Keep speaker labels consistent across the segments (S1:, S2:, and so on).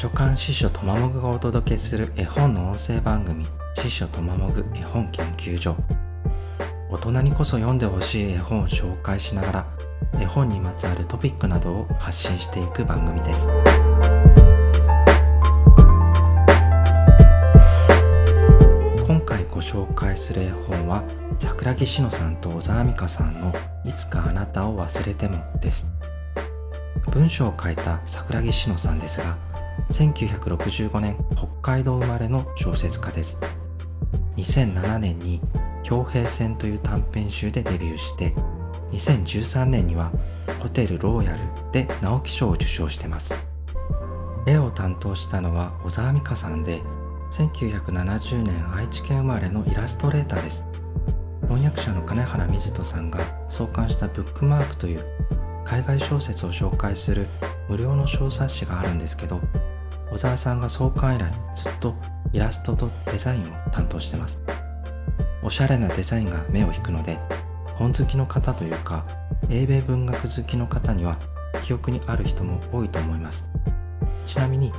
S1: 書館司書とまもぐがお届けする絵本の音声番組司書とまもぐ絵本研究所。大人にこそ読んでほしい絵本を紹介しながら絵本にまつわるトピックなどを発信していく番組です。今回ご紹介する絵本は桜木志乃さんと小沢美香さんの「いつかあなたを忘れても」です。文章を書いた桜木志乃さんですが1965年北海道生まれの小説家です。2007年に「強兵戦」という短編集でデビューして2013年にはホテルローヤルで直木賞を受賞してます。絵を担当したのは小沢美香さんで1970年愛知県生まれのイラストレーターです。翻訳者の金原瑞人さんが創刊したブックマークという海外小説を紹介する無料の小冊子があるんですけど小沢さんが創刊以来ずっとイラストとデザインを担当してます。おしゃれなデザインが目を引くので本好きの方というか英米文学好きの方には記憶にある人も多いと思います。ちなみに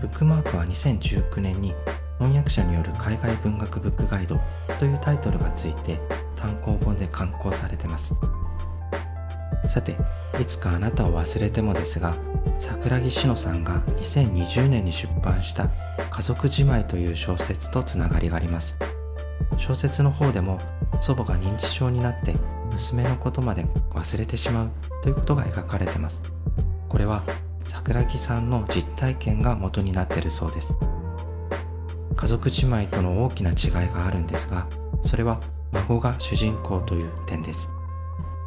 S1: ブックマークは2019年に翻訳者による海外文学ブックガイドというタイトルがついて単行本で刊行されてます。さていつかあなたを忘れてもですが桜木志乃さんが2020年に出版した「家族じまい」という小説とつながりがあります。小説の方でも祖母が認知症になって娘のことまで忘れてしまうということが描かれてます。これは桜木さんの実体験が元になっているそうです。家族じまいとの大きな違いがあるんですがそれは孫が主人公という点です。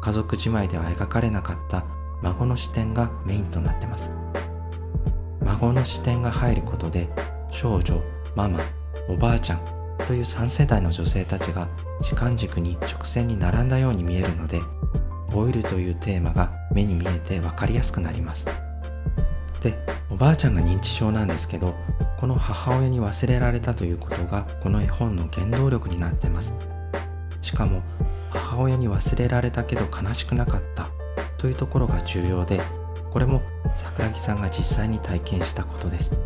S1: 家族じまいでは描かれなかった孫の視点がメインとなってます。孫の視点が入ることで少女ママおばあちゃんという3世代の女性たちが時間軸に直線に並んだように見えるのでボイルというテーマが目に見えて分かりやすくなります。でおばあちゃんが認知症なんですけどこの母親に忘れられたということがこの絵本の原動力になってます。しかも母親に忘れられたけど悲しくなかった。というところが重要でこれも桜木さんが実際に体験したことです。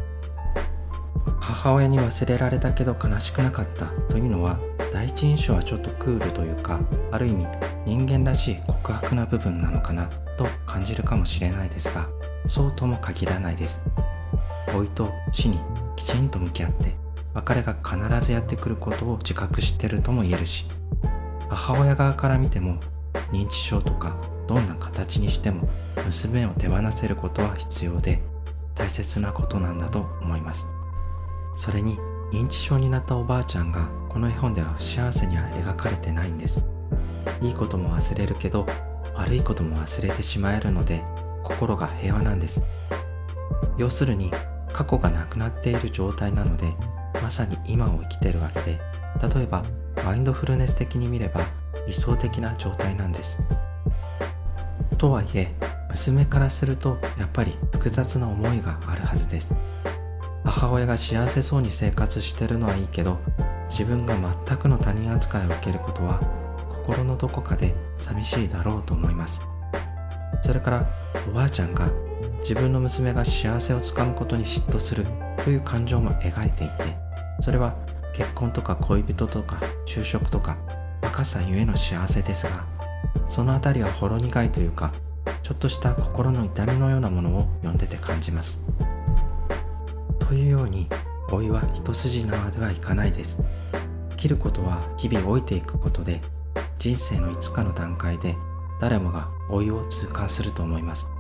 S1: 母親に忘れられたけど悲しくなかったというのは第一印象はちょっとクールというかある意味人間らしい告白な部分なのかなと感じるかもしれないですがそうとも限らないです。老いと死にきちんと向き合って別れが必ずやってくることを自覚してるとも言えるし母親側から見ても認知症とかどんな形にしても娘を手放せることは必要で大切なことなんだと思います。それに認知症になったおばあちゃんがこの絵本では不幸せには描かれてないんです。いいことも忘れるけど悪いことも忘れてしまえるので心が平和なんです。要するに過去がなくなっている状態なのでまさに今を生きてるわけで例えばマインドフルネス的に見れば理想的な状態なんです。とはいえ娘からするとやっぱり複雑な思いがあるはずです。母親が幸せそうに生活してるのはいいけど自分が全くの他人扱いを受けることは心のどこかで寂しいだろうと思います。それからおばあちゃんが自分の娘が幸せをつかむことに嫉妬するという感情も描いていてそれは結婚とか恋人とか就職とか若さゆえの幸せですがその辺りはほろ苦いというかちょっとした心の痛みのようなものを読んでて感じます。というように老いは一筋縄ではいかないです。生きることは日々老いていくことで人生のいつかの段階で誰もが老いを痛感すると思います。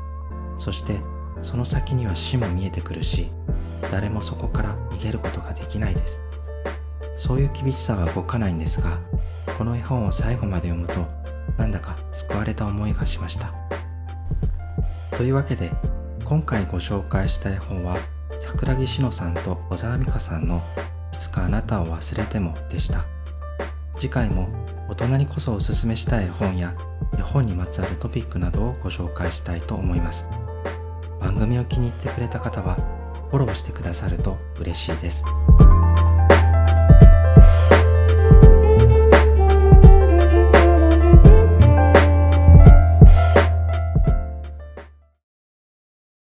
S1: そしてその先には死も見えてくるし誰もそこから逃げることができないです。そういう厳しさは動かないんですがこの絵本を最後まで読むとなんだか救われた思いがしました。というわけで今回ご紹介した絵本は桜木志乃さんと小沢美香さんのいつかあなたを忘れてもでした。次回も大人にこそおすすめしたい絵本や絵本にまつわるトピックなどをご紹介したいと思います。番組を気に入ってくれた方はフォローしてくださると嬉しいです。